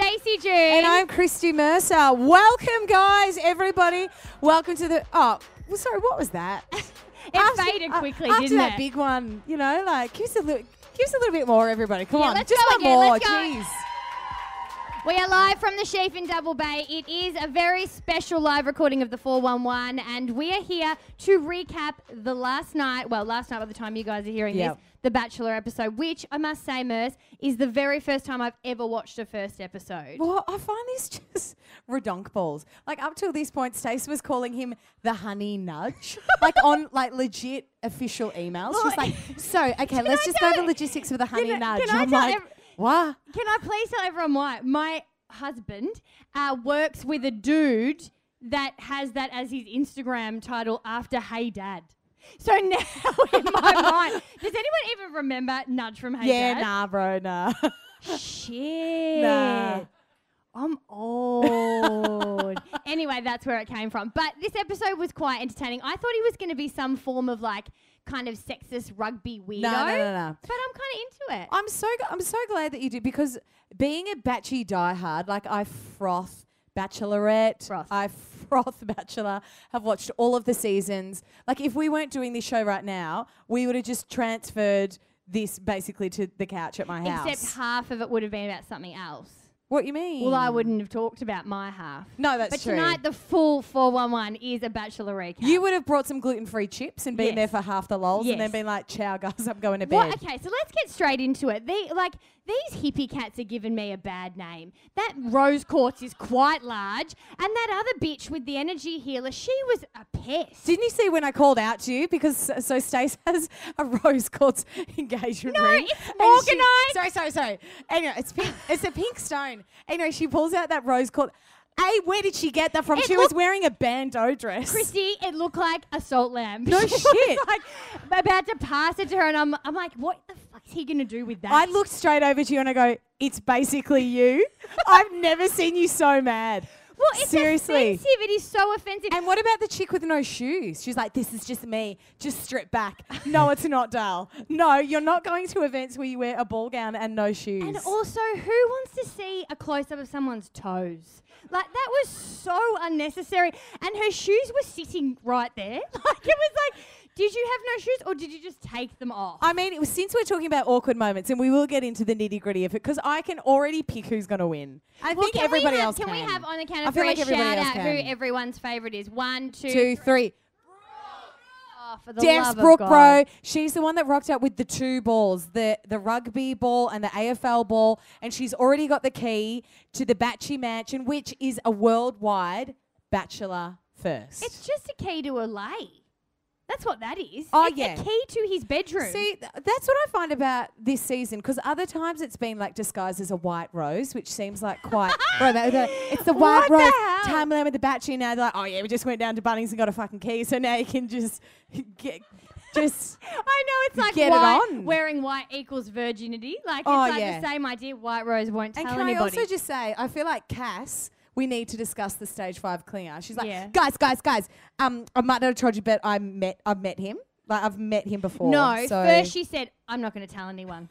Stacey June. And I'm Christy Mercer. Welcome, guys, everybody. Welcome to the. Oh, well, sorry, what was that? it faded uh, quickly, after didn't that it? big one, you know, like give us a little, give us a little bit more, everybody. Come Yeah, on, just go one again, more. Jeez. We are live from the Sheaf in Double Bay. It is a very special live recording of the 411, and we are here to recap the last night. Well, last night by the time you guys are hearing Yep. this, the Bachelor episode, which I must say, Merce, is the very first time I've ever watched a first episode. Well, I find this just redonk balls. Like up till this point, Stace was calling him the honey nudge, like on like legit official emails. She's like, so okay, let's I just go over logistics for the honey Can I- nudge. can I I'm tell like, ev- what? Can I please tell everyone why? My husband uh, works with a dude that has that as his Instagram title after Hey Dad. So now in my mind, does anyone even remember Nudge from Hey Yeah, Dad? nah, bro, nah. Shit. Nah. I'm old. Anyway, that's where it came from. But this episode was quite entertaining. I thought he was going to be some form of like kind of sexist rugby weirdo. no, no, no, no. But I'm kind of into it. I'm so g- I'm so glad that you did because being a batchy diehard, like I froth Bachelorette, Froth. I froth Bachelor, have watched all of the seasons. Like if we weren't doing this show right now, we would have just transferred this basically to the couch at my house. Except half of it would have been about something else. What you mean? Well, I wouldn't have talked about my half. No, that's but true. tonight, the full 411 is a bachelor recap. you would have brought some gluten-free chips and been Yes. there for half the lols, and then been like, "Ciao, guys, I'm going to bed." What? Okay, so let's get straight into it. They like these hippie cats are giving me a bad name. That rose quartz is quite large, and that other bitch with the energy healer, she was a pest. Didn't you see when I called out to you? Because so, Stace has a rose quartz engagement No, ring. it's she- Sorry, sorry, sorry. Anyway, it's pink. it's a pink stone. Anyway, she pulls out that rose quartz. A, where did she get that from? It she was wearing a bandeau dress. Christy, it looked like a salt lamp. No shit. like about to pass it to her, and I'm, I'm like, what the fuck is he gonna do with that? I looked straight over to you and I go, "It's basically you." I've never seen you so mad. Well, it's seriously. offensive. It is so offensive. And what about the chick with no shoes? She's like, this is just me. Just strip back. No, it's not, Dal. No, you're not going to events where you wear a ball gown and no shoes. And also, who wants to see a close up of someone's toes? Like that was so unnecessary. And her shoes were sitting right there. Like it was like, did you have no shoes or did you just take them off? I mean, it was, since we're talking about awkward moments, and we will get into the nitty gritty of it, because I can already pick who's going to win. I Well, think everybody have, else can. can. we have on the count I of feel three like shout out can. who everyone's favourite is? One, two, Two, three. Oh, for the love of God. bro. She's the one that rocked out with the two balls, the the rugby ball and the AFL ball, and she's already got the key to the Batchy Mansion, which is a worldwide bachelor first. It's just a key to a lay. That's what that is. Oh, it's yeah. a key to his bedroom. See, th- that's what I find about this season because other times it's been like disguised as a white rose, which seems like quite. bro, they- they- it's the white What rose. Timeline with the battery now. They're like, oh yeah, we just went down to Bunnings and got a fucking key, so now you can just get, just. I know it's like Get it white, on. wearing white equals virginity. Like Oh, it's like yeah. the same idea. White rose won't tell And can anybody. I also just say, I feel like Cass. We need to discuss the stage five clinger. She's like, Yeah. guys, guys, guys. Um, I might not have told you, but I met, I've met him. Like I've met him before. no, so first she said, "I'm not going to tell anyone."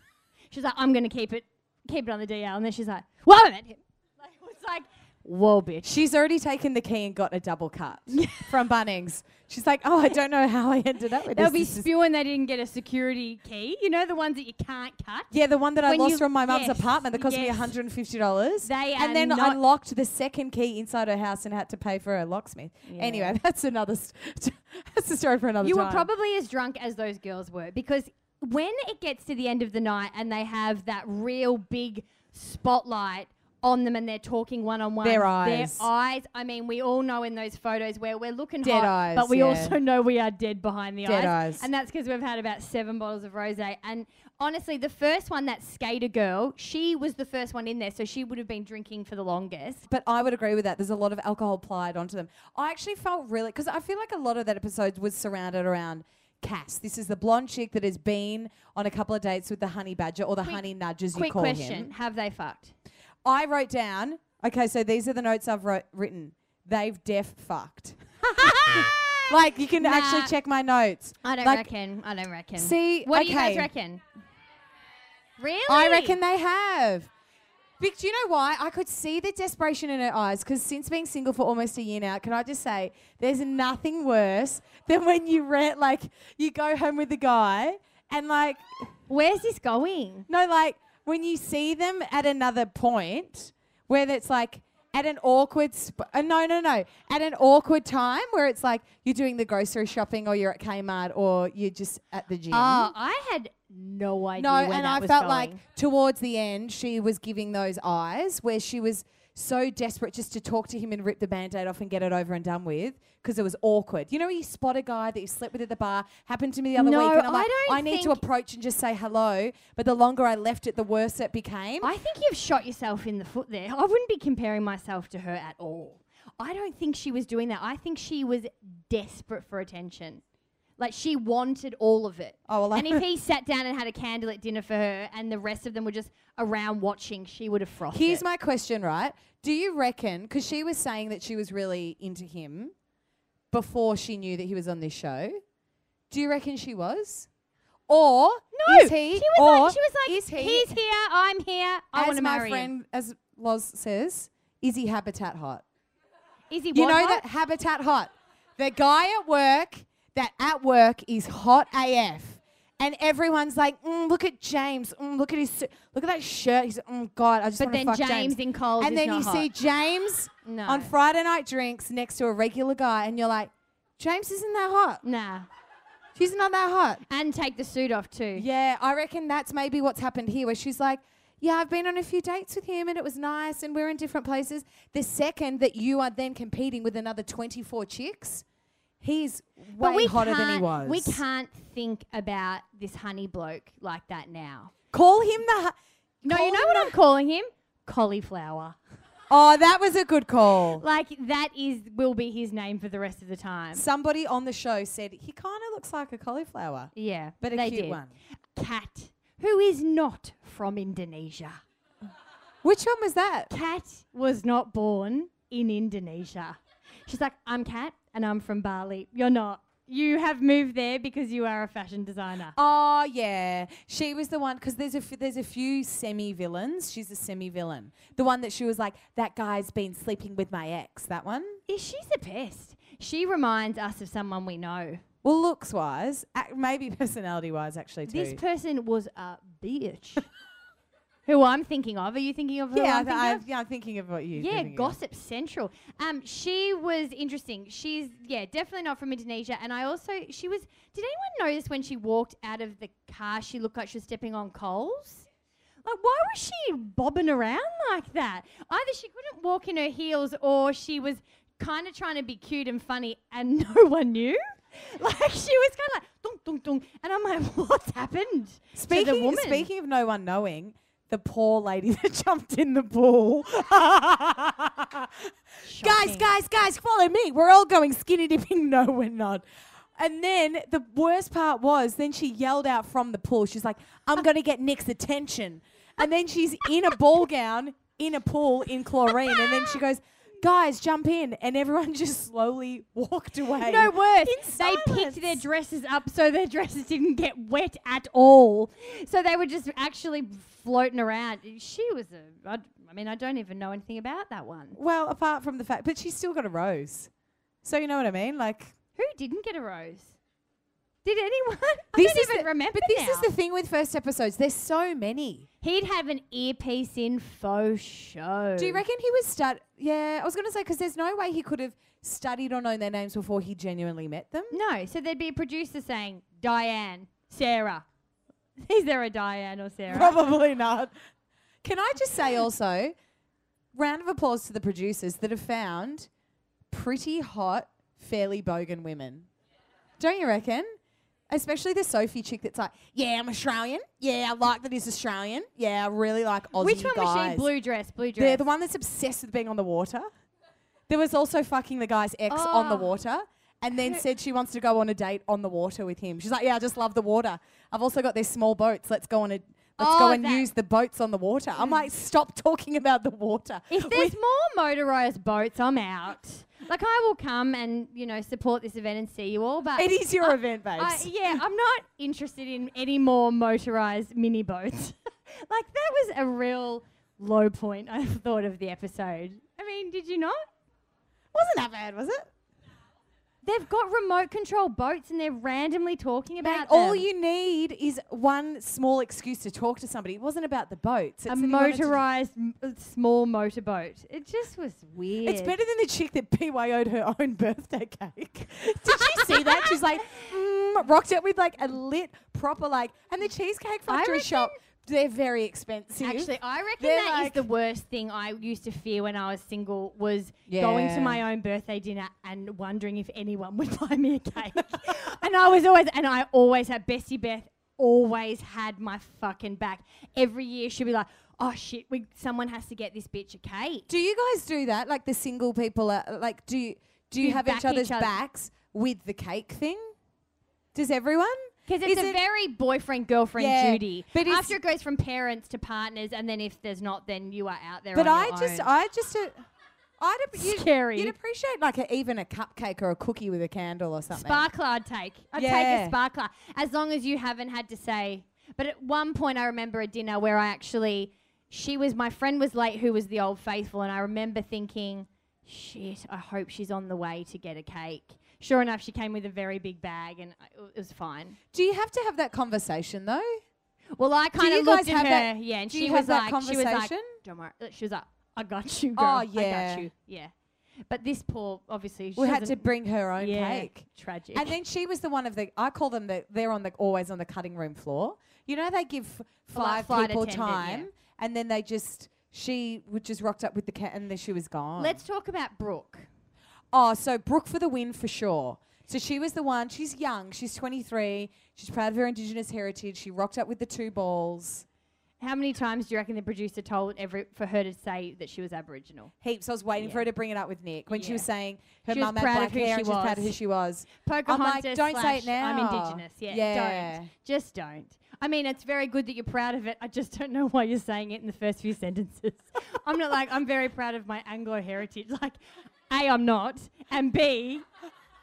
She's like, "I'm going to keep it, keep it on the DL," and then she's like, "Well, I met him." Like, it was like, whoa, bitch. She's already taken the key and got a double cut from Bunnings. She's like, oh, I don't know how I ended up with this. They'll this. be This is- spewing they didn't get a security key. You know the ones that you can't cut. yeah, the one that I lost from my mum's yes, apartment that cost me yes. $150. They are and then I locked the second key inside her house and had to pay for a locksmith. Yeah. Anyway, that's another. St- that's a story for another time. You time. were probably as drunk as those girls were because when it gets to the end of the night and they have that real big spotlight on them and they're talking one on one, Their eyes. their eyes. I mean, we all know in those photos where we're looking Dead hot, eyes, but we yeah. also know we are dead behind the Dead eyes. eyes. and that's because we've had about seven bottles of rosé. And honestly, the first one, that skater girl, she was the first one in there, so she would have been drinking for the longest. But I would agree with that. There's a lot of alcohol applied onto them. I actually felt really because I feel like a lot of that episode was surrounded around Cass. This is the blonde chick that has been on a couple of dates with the honey badger or the Quick- honey nudge as you Quick call question: him. Have they fucked? I wrote down. Okay, so these are the notes I've wrote, written. They've deaf fucked. like you can actually check my notes. I don't Like, reckon. I don't reckon. See, what do you guys okay. reckon? Really? I reckon they have. Vic, do you know why? I could see the desperation in her eyes because since being single for almost a year now, can I just say, there's nothing worse than when you rent, like, you go home with the guy and, like, Where's this going? no, like, when you see them at another point where it's like, at an awkward, sp- uh, no, no, no, at an awkward time where it's like you're doing the grocery shopping or you're at Kmart or you're just at the gym. Oh, I had no idea. No, where and that I was felt going. like towards the end, she was giving those eyes where she was so desperate just to talk to him and rip the band aid off and get it over and done with because it was awkward. You know, you spot a guy that you slept with at the bar, happened to me the other No, week, and I'm I like, don't I need to approach and just say hello. But the longer I left it, the worse it became. I think you've shot yourself in the foot there. I wouldn't be comparing myself to her at all. I don't think she was doing that. I think she was desperate for attention. Like she wanted all of it. Oh, well, and if he sat down and had a candlelit dinner for her and the rest of them were just around watching, she would have frothed Here's it. my question, right? Do you reckon, because she was saying that she was really into him before she knew that he was on this show, do you reckon she was? Or no, is he? she was or like, she was like, is he, he's here, I'm here, I want to my marry him. friend, as Loz says, is he habitat hot? Is he You know hot? that habitat hot. The guy at work that at work is hot AF. And everyone's like, mm, look at James. Mm, look at his, su- look at that shirt. He's, oh God, I just But want to then fuck James, James. in cold and then you hot. see James no. on Friday night drinks next to a regular guy, and you're like, James isn't that hot. Nah. She's not that hot. And take the suit off too. Yeah, I reckon that's maybe what's happened here, where she's like, yeah, I've been on a few dates with him and it was nice and we're in different places. The second that you are then competing with another 24 chicks, he's But way we hotter than he can't- was. We can't think about this honey bloke like that now. Call him the. hu- No, call you know him what the- I'm calling him? Cauliflower. Oh, that was a good call. Like that is will be his name for the rest of the time. Somebody on the show said he kind of looks like a cauliflower, Yeah, but a they cute did. one. Cat, who is not from Indonesia. Which one was that? Cat was not born in Indonesia. She's like, I'm Kat and I'm from Bali. You're not. You have moved there because you are a fashion designer. Oh yeah, she was the one because there's a f- there's a few semi villains. She's a semi villain. The one that she was like, that guy's been sleeping with my ex. That one. Yeah, she's a pest? She reminds us of someone we know. Well, looks wise, ac- maybe personality wise, actually too. This person was a bitch. Who I'm thinking of? Are you thinking of who yeah, I'm thinking I, of? yeah, I'm thinking of what you. Yeah, thinking of. Gossip Central. Um, she was interesting. She's yeah, definitely not from Indonesia. And I also she was. Did anyone notice when she walked out of the car, she looked like she was stepping on coals? Like, why was she bobbing around like that? Either she couldn't walk in her heels, or she was kind of trying to be cute and funny, and no one knew. Like she was kind of like dong dong dong, and I'm like, what's happened to the Speaking woman? speaking of no one knowing, the poor lady that jumped in the pool. guys, guys, guys, follow me. We're all going skinny dipping. No, we're not. And then the worst part was, then she yelled out from the pool. She's like, "I'm gonna get Nick's attention." And then she's in a ball gown in a pool in chlorine, and then she goes, guys, jump in. And everyone just slowly walked away. No worse. They picked their dresses up so their dresses didn't get wet at all. So they were just actually floating around. She was a. I, I mean, I don't even know anything about that one. Well, apart from the fact, but she's still got a rose. So you know what I mean? Like, Who didn't get a rose? Did anyone? I this don't is even the, remember But this now. is the thing with first episodes. There's so many. He'd have an earpiece in faux show. Do you reckon he was stud? Yeah, I was going to say because there's no way he could have studied or known their names before he genuinely met them. No. So there'd be a producer saying Diane, Sarah. Is there a Diane or Sarah? Probably not. Can I just say also, round of applause to the producers that have found pretty hot, fairly bogan women. Don't you reckon? Especially the Sophie chick that's like, yeah, I'm Australian. Yeah, I like that he's Australian. Yeah, I really like Aussie Which one was guys. she? Blue dress, blue dress. They're the one that's obsessed with being on the water. There was also fucking the guy's ex on the Oh. water. And then said she wants to go on a date on the water with him. She's like, "Yeah, I just love the water. I've also got these small boats. Let's go on a let's go Oh, and use the boats on the water." I might "Stop talking about the water." If We- there's more motorized boats, I'm out. Like I will come and you know support this event and see you all, but it is your I- event, babes. I, yeah, I'm not interested in any more motorized mini boats. like that was a real low point I thought of the episode. I mean, did you not? Wasn't that bad, was it? They've got remote control boats and they're randomly talking about about all them. you need is one small excuse to talk to somebody. It wasn't about the boats. a It's that he wanted to- motorized m- uh, small motorboat. It just was weird. It's better than the chick that BYO'd her own birthday cake. Did you see that? She's like, mm, rocked it with like a lit, proper like, and the Cheesecake Factory shop. They're very expensive. Actually, I reckon They're that is like- the worst thing I used to fear when I was single was going to my own birthday dinner and wondering if anyone would buy me a cake. and I was always, and I always had Bessie Beth always had my fucking back. Every year she'd be like, "Oh shit, we someone has to get this bitch a cake." do you guys do that? Like the single people, are, like do you, do you Do have each other's each other- backs with the cake thing? Does everyone? Because it's Is a it- very boyfriend girlfriend Yeah, duty. but After it goes from parents to partners, and then if there's not, then you are out there. But I just. I just, uh, I'd ap- you'd, You'd appreciate like a, even a cupcake or a cookie with a candle or something. Sparkler I'd take. I'd take a sparkler. As long as you haven't had to say. But at one point I remember a dinner where I actually she was my friend was late who was the old faithful and I remember thinking, shit, I hope she's on the way to get a cake. Sure enough, she came with a very big bag and uh, I, it was fine. Do you have to have that conversation though? Well, I kind you of guys looked at have her, that- yeah, and do she you was have that like, she was like, conversation? don't worry. Uh, she was like, I got you, Oh, girl. I yeah. got you. Yeah. But this poor, obviously, she We had to doesn't- bring her own yeah, cake. Tragic. And then she was the one of the. I call them the. They're on the always on the cutting room floor. You know they give f- Like five flight people attendant, time, yeah. and then they just. She would just rocked up with the cat, and then she was gone. Let's talk about Brooke. Oh, so Brooke for the win for sure. So she was the one. She's young. She's 23. She's proud of her Indigenous heritage. She rocked up with the two balls. How many times do you reckon the producer told every for her to say that she was Aboriginal? Heaps. I was waiting for her to bring it up with Nick when she was saying her mum had proud of black hair she and she was proud of who she was. Pocahontas. like, don't say it now. I'm. Indigenous. Yeah, Yeah. don't. Just don't. I mean, it's very good that you're proud of it. I just don't know why you're saying it in the first few sentences. I'm not like I'm very proud of my Anglo heritage. Like, a I'm not, and b,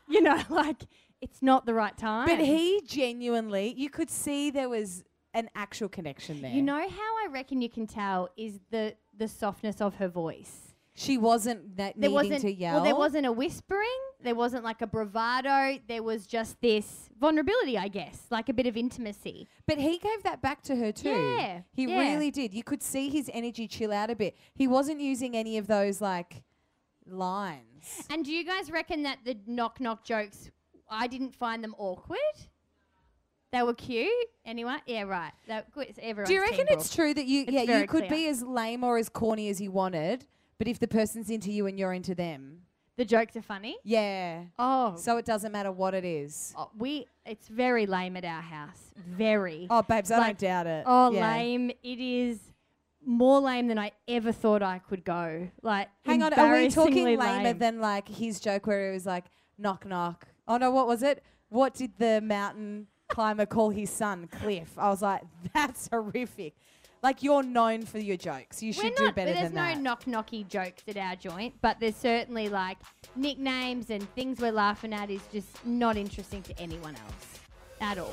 you know, like it's not the right time. But he genuinely, you could see there was an actual connection there. you know how I reckon you can tell is the the softness of her voice. she wasn't that there needing wasn't to yell. well there wasn't a whispering there wasn't like a bravado there was just this vulnerability i guess like a bit of intimacy But he gave that back to her too. Yeah, He yeah. really did. You could see his energy chill out a bit. He wasn't using any of those like lines. and do you guys reckon that the knock knock jokes i didn't find them awkward they were cute anyway yeah right good It's everyone's Do you reckon it's true that you It's yeah, you could clear. be as lame or as corny as you wanted, but if the person's into you and you're into them, the jokes are funny yeah. oh So it doesn't matter what it is. Oh, we it's very lame at our house very Oh, babes, I don't doubt it. Oh, Yeah. lame! It is more lame than I ever thought I could go. Like, Hang on, are we talking lamer lame. than like his joke where it was like knock knock? Oh no, what was it? What did the mountain climber call his son? Cliff. I was like, that's horrific. Like you're known for your jokes. You We're should do better than no that. There's no knock knocky jokes at our joint, but there's certainly like nicknames and things we're laughing at is just not interesting to anyone else at all.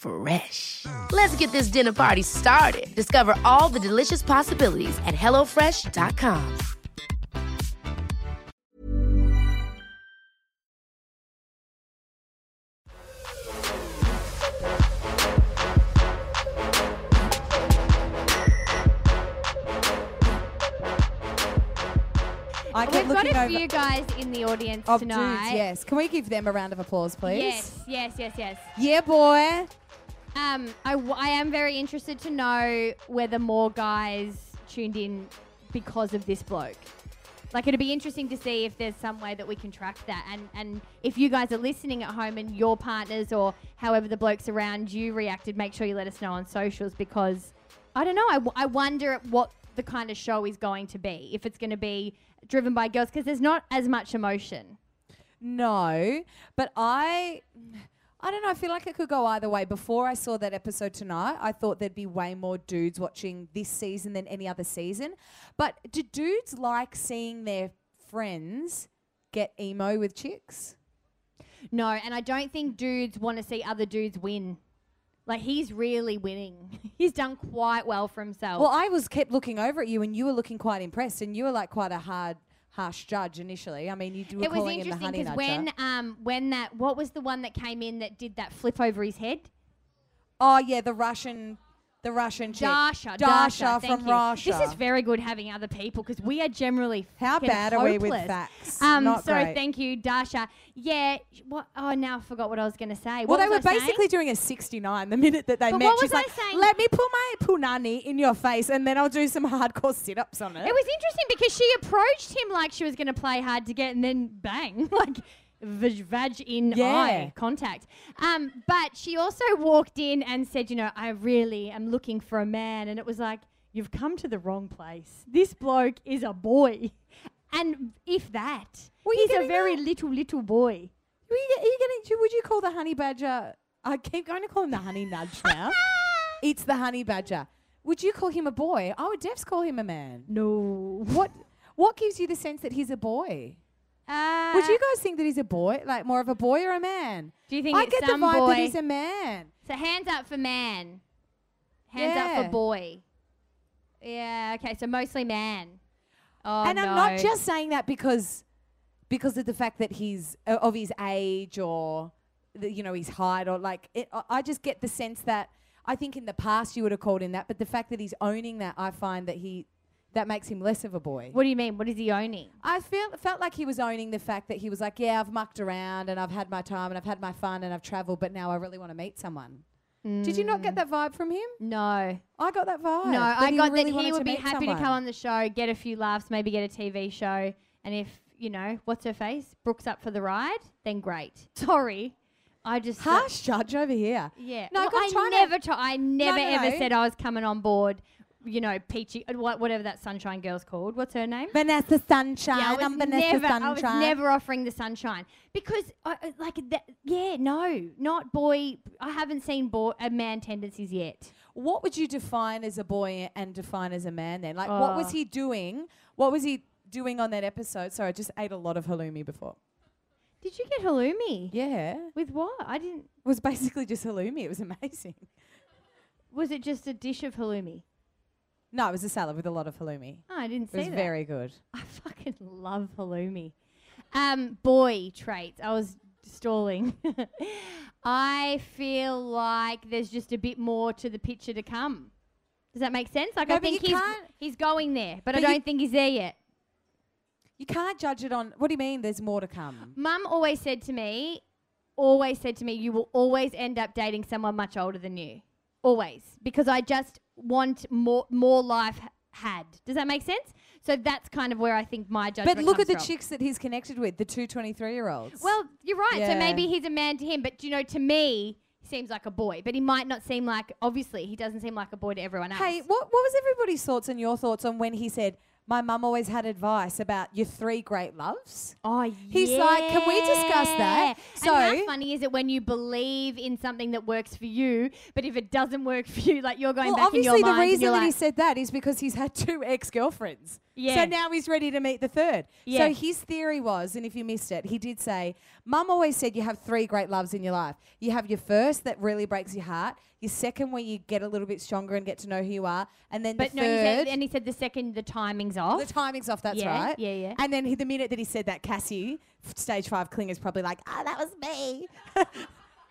Fresh. Let's get this dinner party started. Discover all the delicious possibilities at hellofresh.com. I kept We've got looking a over few guys in the audience of tonight. dudes. Yes. Can we give them a round of applause, please? Yes, yes, yes, yes. Yeah, boy. Um, I, w- I am very interested to know whether more guys tuned in because of this bloke. Like it'd be interesting to see if there's some way that we can track that, and and if you guys are listening at home and your partners or however the blokes around you reacted, make sure you let us know on socials because I don't know. I, w- I wonder what the kind of show is going to be. If it's going to be driven by girls, because there's not as much emotion. No, but I, I don't know. I feel like it could go either way. Before I saw that episode tonight, I thought there'd be way more dudes watching this season than any other season. But do dudes like seeing their friends get emo with chicks? No, and I don't think dudes want to see other dudes win. Like he's really winning. he's done quite well for himself. Well, I was kept looking over at you, and you were looking quite impressed, and you were like quite a hard, harsh judge initially. I mean, you were it was calling him the interesting honey because nudger. when um when that what was the one that came in that did that flip over his head? oh yeah, the Russian, the Russian chick, Dasha, Dasha, from you. Russia. This is very good having other people because we are generally How bad are we with facts? Um, Not so great. thank you, Dasha. Yeah, what? Oh, now I forgot what I was going to say. Well, they were I saying? basically doing a 69 the minute that they But met. what She's was I like, saying? let me put my punani in your face and then I'll do some hardcore sit ups on it. It was interesting because she approached him like she was going to play hard to get, and then bang, like vag, vag in Yeah. eye contact. Um, but she also walked in and said, "You know, I really am looking for a man," and it was like, "You've come to the wrong place. This bloke is a boy, and if that, you he's a very that? little little boy." Were you, are you getting, would you call the honey badger? I keep going to call him the honey nudge now. it's the honey badger. Would you call him a boy? I would defs call him a man. No. What What gives you the sense that he's a boy? Uh, Would you guys think that he's a boy, like more of a boy or a man? Do you think I it's get the vibe boy? that he's a man. So hands up for man. Hands up Yeah. for boy. Yeah. Okay. So mostly man. Oh and. I'm not just saying that because because of the fact that he's uh, of his age or the, you know his height or like it, I- I just get the sense that I think in the past you would have called him that, but the fact that he's owning that, I find that he that makes him less of a boy. What do you mean? What is he owning? I feel felt like he was owning the fact that he was like, yeah, I've mucked around and I've had my time and I've had my fun and I've travelled, but now I really want to meet someone. Did you not get that vibe from him? No. I got that vibe. No, I got really that he would be happy to come on the show, get a few laughs, maybe get a TV show, and if you know, what's her face? Brooks up for the ride, then great. Sorry. I just uh, Harsh judge over here. yeah. No, Well, I to- never to, I never no, ever no. said I was coming on board, you know, Peachy uh, whatever that sunshine girl's called. What's her name? Vanessa Sunshine. Yeah, I I'm Vanessa never, Sunshine. I was never offering the sunshine because, I, like, that, yeah, no, not boy. I haven't seen boy, a man tendencies yet. What would you define as a boy and define as a man then? Like, what was Oh. he doing? What was he doing on that episode? Sorry, I just ate a lot of halloumi before. Did you get halloumi? Yeah. With what? I didn't. It was basically just halloumi. It was amazing. Was it just a dish of halloumi? No, it was a salad with a lot of halloumi. Oh, I didn't It see was very good. I fucking love halloumi. Um, boy traits. I was stalling. I feel like there's just a bit more to the picture to come. Does that make sense? Like No, I think he's he's going there, but, I But you- don't think he's there yet. You can't judge it on. What do you mean? There's more to come. Mum always said to me, always said to me, you will always end up dating someone much older than you. Always. Because I just want more more life had. Does that make sense? So that's kind of where I think my judgment But look at the from. chicks that he's connected with, the two 23 year olds. Well, you're right. Yeah. So maybe he's a man to him, but you know, to me, he seems like a boy. But he might not seem like. Obviously, he doesn't seem like a boy to everyone else. hey, what, what was everybody's thoughts and your thoughts on when he said, My mum always had advice about your three great loves? Oh, yeah. He's like, "Can we discuss that?" So- and how funny is it when you believe in something that works for you, but if it doesn't work for you, like you're going Well, back in your mind. obviously, the reason that he said that is because he's had two ex girlfriends. Yeah. So now he's ready to meet the third. Yeah. So his theory was, and if you missed it, he did say, Mum always said you have three great loves in your life. You have your first that really breaks your heart, your second where you get a little bit stronger and get to know who you are, and then But the no, he third. said, and he said the second the timing's off. the timing's off, that's Yeah, right. yeah, yeah. And then he, the minute that he said that, Cassie, stage five clinger's probably like, ah, that was me.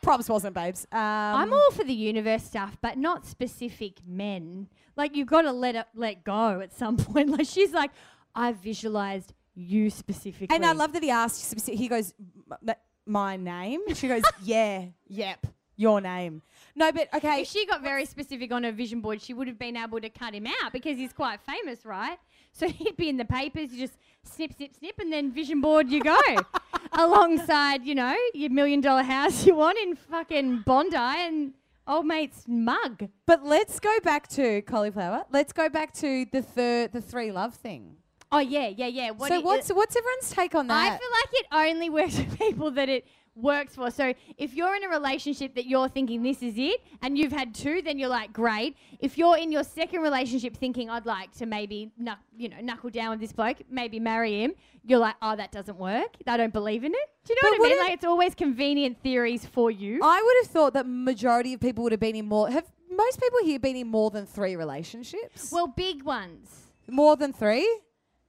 Probs wasn't, babes. Um, I'm all for the universe stuff, but not specific men. Like you've got to let it let go at some point. Like she's like, I visualized you specifically. And I love that he asked, speci- he goes, "M- m- my name? She goes, yeah, yep, your name. No, but okay. If she got very specific on her vision board, she would have been able to cut him out because he's quite famous, right? So he'd be in the papers, you just snip, snip, snip, and then vision board you go. Alongside, you know, your million dollar house you want in fucking Bondi and old mate's mug. But let's go back to cauliflower. Let's go back to the third, the three love thing. Oh yeah, yeah, yeah. What so what's uh, what's everyone's take on that? I feel like it only works for people that it works for. So if you're in a relationship that you're thinking this is it and you've had two, then you're like, great. If you're in your second relationship thinking I'd like to maybe knuck, you know, knuckle down with this bloke, maybe marry him, you're like, oh, that doesn't work. I don't believe in it. Do you know But what I mean? Like it's always convenient theories for you. I would have thought that majority of people would have been in more. Have most people here been in more than three relationships? well, big ones. more than three.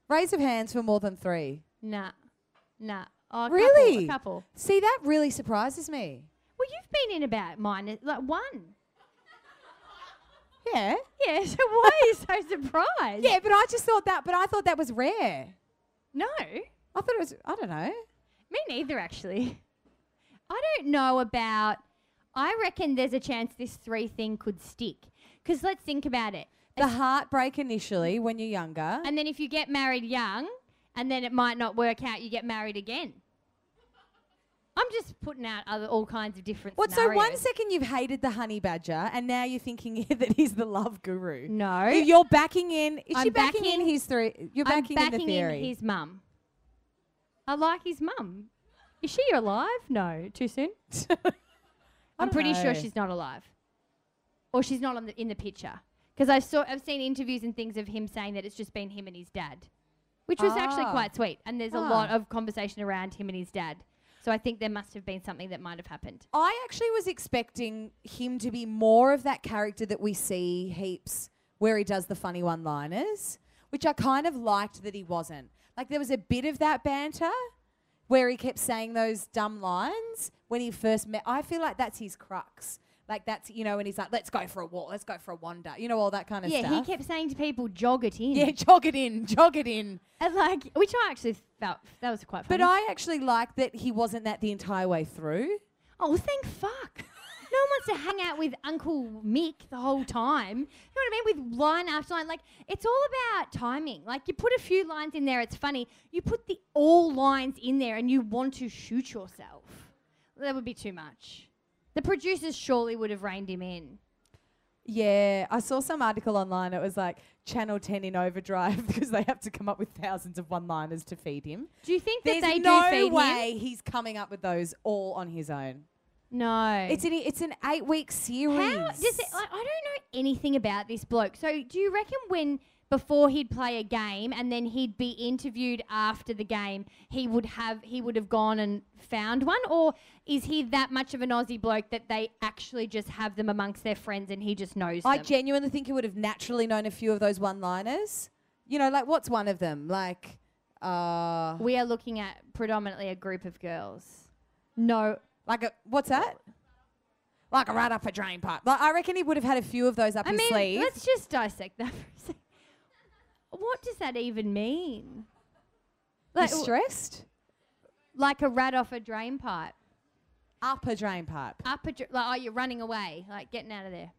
Raise of hands for more than three. Nah, nah. Oh, a Really? Couple, a couple. See, that really surprises me. Well, you've been in about mine, uh, like one. Yeah. Yeah. So why are you so surprised? Yeah, but I just thought that. But I thought that was rare. No. I thought it was. I don't know. Me neither, actually. I don't know about. I reckon there's a chance this three thing could stick. Because let's think about it. The heartbreak initially when you're younger. And then if you get married young, and then it might not work out, you get married again. I'm just putting out other all kinds of different. What? So one second you've hated the honey badger, and now you're thinking that he's the love guru. No. You're backing in. Is she I'm backing, in backing- his three? You're I'm backing, backing in the theory. his mum. I like his mum. Is she alive? No, too soon. I'm pretty sure she's not alive, or she's not on the, in the picture. Because I saw, I've seen interviews and things of him saying that it's just been him and his dad, which was actually Ah. quite sweet. And there's a Ah. lot of conversation around him and his dad. So I think there must have been something that might have happened. I actually was expecting him to be more of that character that we see heaps where he does the funny one liners, which I kind of liked that he wasn't. Like there was a bit of that banter where he kept saying those dumb lines when he first met. I feel like that's his crux. Like that's, you know, and he's like, let's go for a walk, let's go for a wander, you know, all that kind of stuff. yeah, stuff. he kept saying to people, "Jog it in." yeah, jog it in, jog it in. and like which I actually felt that was quite funny. But I actually like that he wasn't that the entire way through. oh, thank fuck. No, one wants to hang out with Uncle Mick the whole time. You know what I mean? With line after line. Like, it's all about timing. Like, you put a few lines in there, it's funny. You put the all lines in there and you want to shoot yourself. That would be too much. The producers surely would have reined him in. Yeah, I saw some article online. It was like Channel 10 in overdrive because they have to come up with thousands of one-liners to feed him. Do you think There's that they no do feed way him? he's coming up with those all on his own. No. It's an it's an eight week series. How does it? Like, I don't know anything about this bloke. So, do you reckon when before he'd play a game and then he'd be interviewed after the game, he would have he would have gone and found one, or is he that much of an Aussie bloke that they actually just have them amongst their friends and he just knows I them? genuinely think he would have naturally known a few of those one liners. You know, like what's one of them? Like, uh, we are looking at predominantly a group of girls. No, like a what's that? Like a rat up a drain pipe. Like I reckon he would have had a few of those up I his mean, sleeve. let's just dissect that for a second. What does that even mean? Like, He's stressed. like a rat off a drain pipe. Up a drain pipe. Up a dr- like, oh, you're running away, like getting out of there.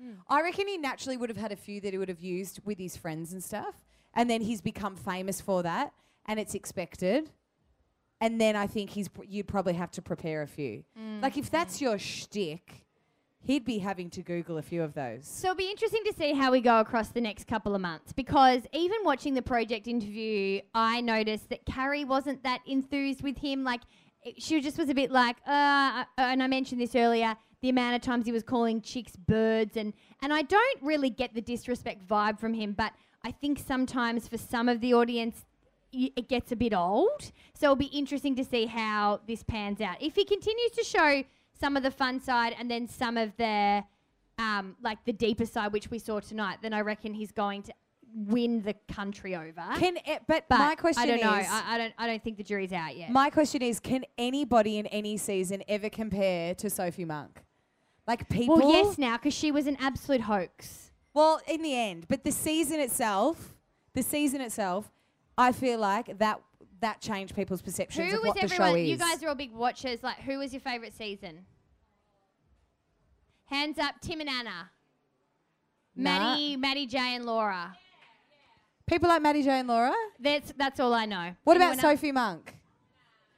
Hmm. I reckon he naturally would have had a few that he would have used with his friends and stuff. And then he's become famous for that and it's expected. And then I think he's pr- you'd probably have to prepare a few. Mm. Like if that's mm. your shtick, he'd be having to Google a few of those. So it'll be interesting to see how we go across the next couple of months because even watching the project interview, I noticed that Carrie wasn't that enthused with him. Like, it- she just was a bit like, uh, and I mentioned this earlier, the amount of times he was calling chicks birds, and and I don't really get the disrespect vibe from him, but I think sometimes for some of the audience. It gets a bit old, so it'll be interesting to see how this pans out. If he continues to show some of the fun side and then some of the um, like the deeper side, which we saw tonight, then I reckon he's going to win the country over. Can it, but, but my question I don't is know. I, I don't. I don't think the jury's out yet. my question is can anybody in any season ever compare to Sophie Monk? Like people well, yes, now because she was an absolute hoax. Well, in the end, but the season itself, the season itself, I feel like that that changed people's perceptions Who of was what the show everyone? is. You guys are all big watchers. Like, who was your favorite season? Hands up, Tim and Anna. Nah. Matty, Matty J and Laura. People like Matty J and Laura. That's that's all I know. What Anyone about Sophie Monk?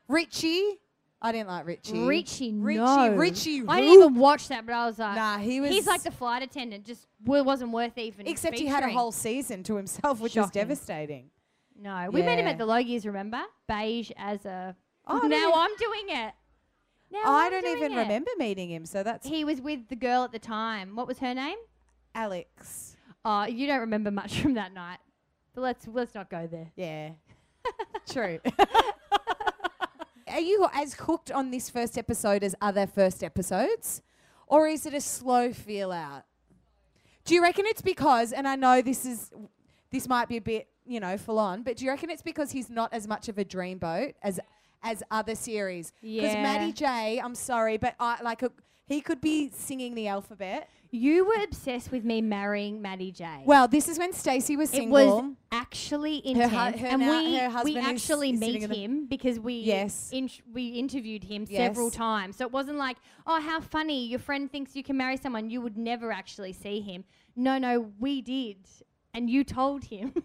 Richie. I didn't like Richie. Richie? Richie. no. Richie. I didn't even watch that, but I was like, Nah, he was. He's like the flight attendant. Just w- wasn't worth even. Except he had a whole season to himself, which was devastating. No, we met him Yeah. at the Logies. Remember, beige as a. Oh, I now I'm doing it. Now I I'm don't doing even it. remember meeting him, so that's He was with the girl at the time. What was her name? Alex. Oh, you don't remember much from that night. But let's let's not go there. Yeah. True. Are you as hooked on this first episode as other first episodes? Or is it a slow feel out? Do you reckon it's because, and I know this is, this might be a bit, you know, full on, but do you reckon it's because he's not as much of a dreamboat as as other series? Because Yeah. Matty J, I'm sorry, but I like a, he could be singing the alphabet. You were obsessed with me marrying Matty J. Well, this is when Stacey was it single. was actually Her intense, hu- her and now- we her we husband is- actually is meet in the- him because we Yes. in, we interviewed him Yes. several times. So it wasn't like, oh, how funny! Your friend thinks you can marry someone. You would never actually see him. No, no, we did, and you told him.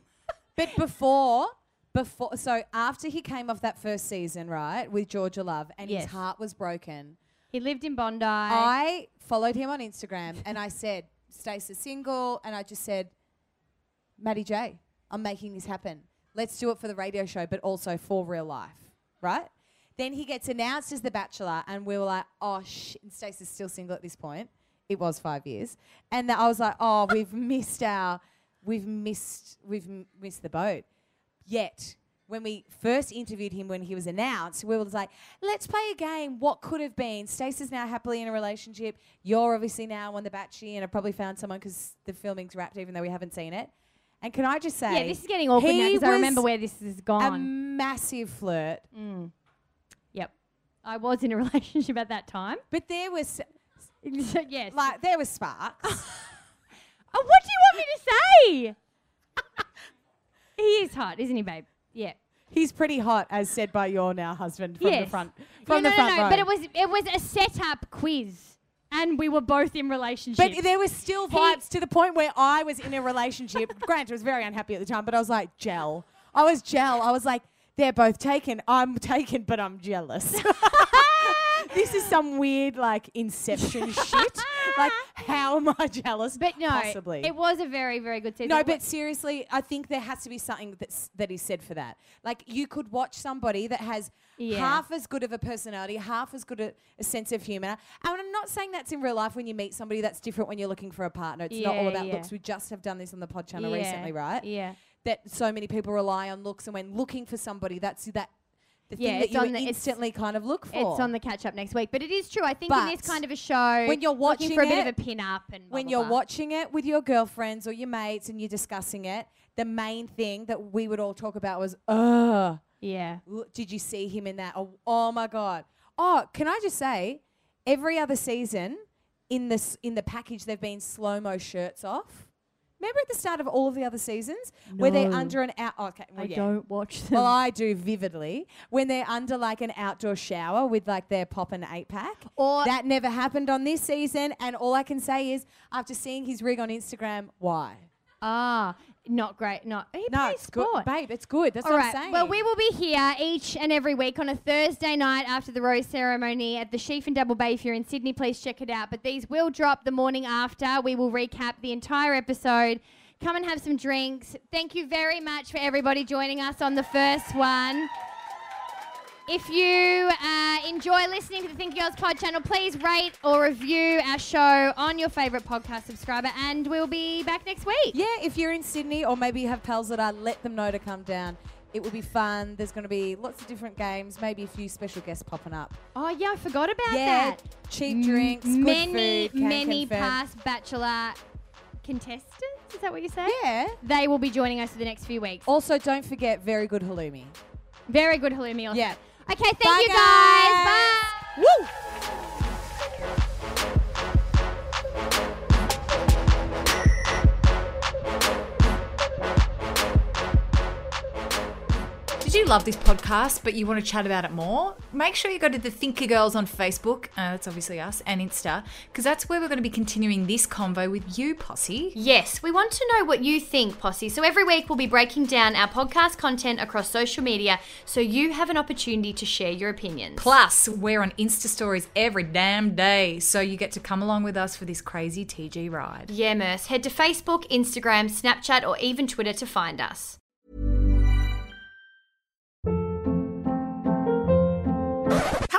But before, before, so after he came off that first season, right, with Georgia Love, and Yes. his heart was broken, he lived in Bondi. I followed him on Instagram and I said, Stacey's single, and I just said, Matty J, I'm making this happen. Let's do it for the radio show, but also for real life, right? Then he gets announced as the Bachelor, and we were like, oh shit. And Stacey's still single at this point. It was five years, and I was like, oh, we've missed our, we've missed, we've m- missed the boat. Yet, when we first interviewed him when he was announced, we were like, let's play a game. What could have been? Stacey's now happily in a relationship. You're obviously now on The Bachelor and have probably found someone because the filming's wrapped, even though we haven't seen it. And can I just say, yeah, this is getting awkward now because I remember where this has a gone. massive flirt. Mm. Yep, I was in a relationship at that time. But there was yes. like there was sparks. Oh, what do you want me to say? he is hot, isn't he, babe? Yeah. He's pretty hot, as said by your now husband from the Yes. front Yeah, from no, the no, front no, row. But it was it was a setup quiz. and we were both in relationships. But there was still vibes to the point where I was in a relationship. Granted, I was very unhappy at the time, but I was like, gel. I was gel. I was like, they're both taken. I'm taken, but I'm jealous. this is some weird like inception shit. Like, how am I jealous? But no, possibly. it was a very, very good season. No, but seriously, I think there has to be something that's that is said for that. Like you could watch somebody that has Yeah. half as good of a personality, half as good a, a sense of humor. And I'm not saying that's in real life when you meet somebody that's different when you're looking for a partner. It's not all about yeah. looks. We just have done this on the pod channel Yeah, recently, right? Yeah. That so many people rely on looks, and when looking for somebody, that's that the Yeah, thing that it's you on the- instantly kind of look for. It's on the catch up next week. But it is true. I think in this kind of a show, when you're watching for a bit it- of a pin up and blah, when blah, you're blah. watching it with your girlfriends or your mates and you're discussing it, the main thing that we would all talk about was, ugh, Yeah. did you see him in that? Oh, oh my god. Oh, can I just say, every other season in this in the package they've been slow mo shirts off. Remember at the start of all of the other seasons where they're No. under an out. oh, okay, well, I yeah. don't watch them. Well, I do vividly when they're under like an outdoor shower with like their pop and eight pack. Or- that never happened on this season, and all I can say is after seeing his rig on Instagram, why? ah, not great. Not he No, plays it's good, babe. It's good. That's All what right. I'm saying. Well, we will be here each and every week on a Thursday night after the rose ceremony at the Sheaf and Double Bay. If you're in Sydney, please check it out. But these will drop the morning after. We will recap the entire episode. Come and have some drinks. Thank you very much for everybody joining us on the first one. If you uh, enjoy listening to the Thinker Girls Pod channel, please rate or review our show on your favourite podcast subscriber, and we'll be back next week. yeah, if you're in Sydney or maybe you have pals that are, let them know to come down. It will be fun. There's going to be lots of different games, maybe a few special guests popping up. Oh yeah, I forgot about yeah, that. cheap drinks, good many, food. many confirm. past Bachelor contestants. Is that what you say? Yeah. They will be joining us for the next few weeks. Also, don't forget very good halloumi. Very good halloumi. Also. Yeah. Okay, thank Bye, you guys. guys. Bye. Woo! Did you love this podcast, but you want to chat about it more? Make sure you go to the Thinker Girls on Facebook, uh, that's obviously us, and Insta, because that's where we're going to be continuing this convo with you, Posse. Yes, we want to know what you think, Posse. So every week we'll be breaking down our podcast content across social media so you have an opportunity to share your opinions. Plus, we're on Insta stories every damn day, so you get to come along with us for this crazy TG ride. Yeah, Merce. Head to Facebook, Instagram, Snapchat, or even Twitter to find us.